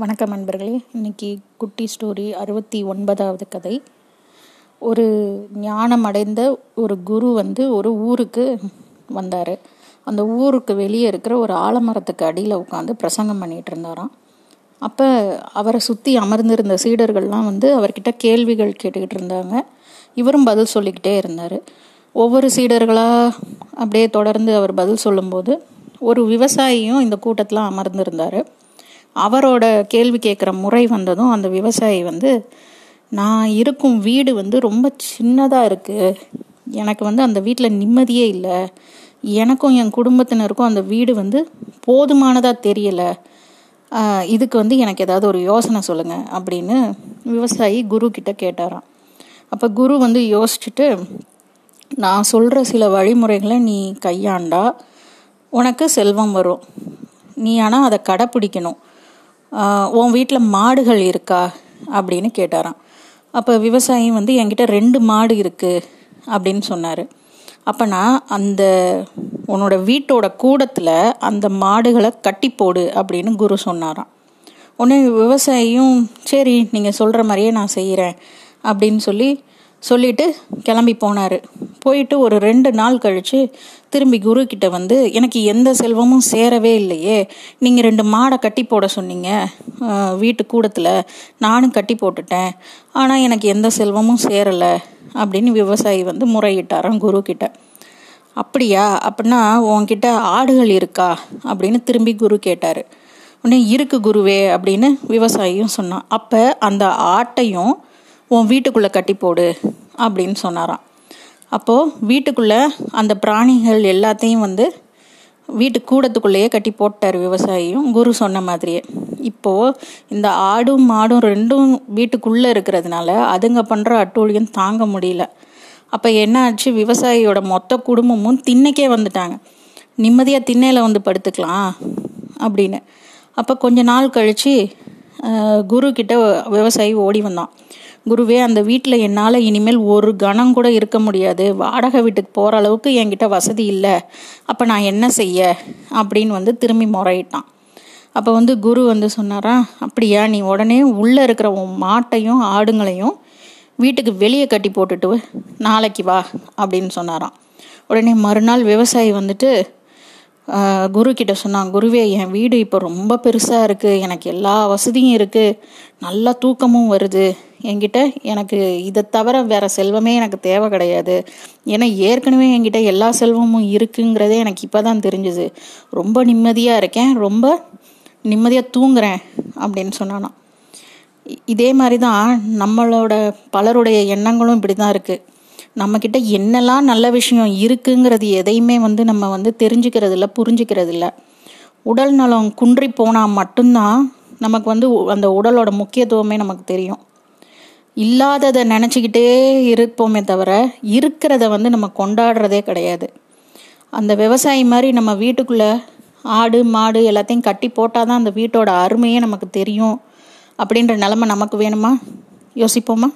வணக்கம் நண்பர்களே இன்னைக்கு குட்டி ஸ்டோரி அறுபத்தி ஒன்பதாவது கதை. ஒரு ஞானம் அடைந்த ஒரு குரு வந்து ஒரு ஊருக்கு வந்தார். அந்த ஊருக்கு வெளியே இருக்கிற ஒரு ஆலமரத்துக்கு அடியில் உட்காந்து பிரசங்கம் பண்ணிகிட்டு இருந்தாராம். அப்போ அவரை சுற்றி அமர்ந்திருந்த சீடர்கள்லாம் வந்து அவர்கிட்ட கேள்விகள் கேட்டுக்கிட்டு இருந்தாங்க. இவரும் பதில் சொல்லிக்கிட்டே இருந்தார். ஒவ்வொரு சீடர்களாக அப்படியே தொடர்ந்து அவர் பதில் சொல்லும்போது ஒரு விவசாயியும் இந்த கூட்டத்தில் அமர்ந்திருந்தார். அவரோட கேள்வி கேட்குற முறை வந்ததும் அந்த விவசாயி வந்து நான் இருக்கும் வீடு வந்து ரொம்ப சின்னதாக இருக்குது எனக்கு வந்து அந்த வீட்டில் நிம்மதியே இல்லை. எனக்கும் என் குடும்பத்தினருக்கும் அந்த வீடு வந்து போதுமானதாக தெரியலை. இதுக்கு வந்து எனக்கு ஏதாவது ஒரு யோசனை சொல்லுங்கள் அப்படின்னு விவசாயி குரு கிட்ட கேட்டாராம். அப்போ குரு வந்து யோசிச்சுட்டு நான் சொல்கிற சில வழிமுறைகளை நீ கையாண்டா உனக்கு செல்வம் வரும். நீ ஆனால் அதை கடைப்பிடிக்கணும். உன் வீட்டில் மாடுகள் இருக்கா? அப்படின்னு கேட்டாராம். அப்போ விவசாயி வந்து என்கிட்ட ரெண்டு மாடு இருக்குது அப்படின்னு சொன்னார். அப்போ நான் அந்த உன்னோட வீட்டோட கூடத்தில் அந்த மாடுகளை கட்டி போடு அப்படின்னு குரு சொன்னாராம். உடனே விவசாயியும் சரி நீங்கள் சொல்கிற மாதிரியே நான் செய்கிறேன் அப்படின்னு சொல்லி சொல்லிட்டு கிளம்பி போனார். போயிட்டு ஒரு ரெண்டு நாள் கழித்து திரும்பி குரு கிட்ட வந்து எனக்கு எந்த செல்வமும் சேரவே இல்லையே. நீங்கள் ரெண்டு மாடை கட்டி போட சொன்னீங்க. வீட்டு கூடத்தில் நானும் கட்டி போட்டுட்டேன். ஆனால் எனக்கு எந்த செல்வமும் சேரலை. அப்படின்னு விவசாயி வந்து முறையிட்டாராம் குரு கிட்ட. அப்படியா? அப்படின்னா உன்கிட்ட ஆடுகள் இருக்கா? அப்படின்னு திரும்பி குரு கேட்டார். உடனே இருக்கு குருவே அப்படின்னு விவசாயியும் சொன்னான். அப்போ அந்த ஆட்டையும் உன் வீட்டுக்குள்ளே கட்டி போடு அப்படின்னு சொன்னாராம். அப்போது வீட்டுக்குள்ளே அந்த பிராணிகள் எல்லாத்தையும் வந்து வீட்டு கூடத்துக்குள்ளேயே கட்டி போட்டார் விவசாயியும். குரு சொன்ன மாதிரியே. இப்போது இந்த ஆடும் மாடும் ரெண்டும் வீட்டுக்குள்ளே இருக்கிறதுனால அதுங்க பண்ணுற அட்டூழியம் தாங்க முடியல. அப்போ என்ன ஆச்சு விவசாயியோட மொத்த குடும்பமும் திண்ணைக்கே வந்துட்டாங்க. நிம்மதியாக திண்ணையில் வந்து படுத்துக்கலாம் அப்படின்னு. அப்போ கொஞ்ச நாள் கழித்து குரு கிட்ட விவசாயி ஓடி வந்தான். குருவே அந்த வீட்டில் என்னால் இனிமேல் ஒரு கணம் கூட இருக்க முடியாது. வாடகை வீட்டுக்கு போகிற அளவுக்கு என்கிட்ட வசதி இல்லை. அப்போ நான் என்ன செய்ய? அப்படின்னு வந்து திரும்பி முறையிட்டான். அப்போ வந்து குரு வந்து சொன்னாரா அப்படியா நீ உடனே உள்ளே இருக்கிற உன் மாட்டையும் ஆடுங்களையும் வீட்டுக்கு வெளியே கட்டி போட்டுட்டு நாளைக்கு வா அப்படின்னு சொன்னாராம். உடனே மறுநாள் விவசாயி வந்துட்டு குரு கிட்ட சொன்னான் குருவே என் வீடு இப்போ ரொம்ப பெருசாக இருக்குது எனக்கு எல்லா வசதியும் இருக்குது நல்லா தூக்கமும் வருது. என்கிட்ட எனக்கு இதை தவிர வேற செல்வமே எனக்கு தேவை கிடையாது. ஏன்னா ஏற்கனவே என்கிட்ட எல்லா செல்வமும் இருக்குங்கிறதே எனக்கு இப்போ தான் தெரிஞ்சுது. ரொம்ப நிம்மதியாக இருக்கேன். ரொம்ப நிம்மதியாக தூங்குறேன். அப்படின்னு சொன்னானா இதே மாதிரி தான் நம்மளோட பலருடைய எண்ணங்களும் இப்படி தான் இருக்குது நம்மக்கிட்ட என்னெல்லாம் நல்ல விஷயம் இருக்குங்கிறது எதையுமே வந்து நம்ம வந்து தெரிஞ்சுக்கிறது இல்லை புரிஞ்சுக்கிறது இல்லை உடல் நலம் குன்றி போனால் மட்டும்தான் நமக்கு வந்து அந்த உடலோட முக்கியத்துவமே நமக்கு தெரியும். இல்லாததை நினச்சிக்கிட்டே இருப்போமே தவிர இருக்கிறத வந்து நம்ம கொண்டாடுறதே கிடையாது. அந்த விவசாயி மாதிரி நம்ம வீட்டுக்குள்ளே ஆடு மாடு எல்லாத்தையும் கட்டி போட்டால் தான் அந்த வீட்டோட அருமையே நமக்கு தெரியும். அப்படின்ற நிலமை நமக்கு வேணுமா? யோசிப்போமா?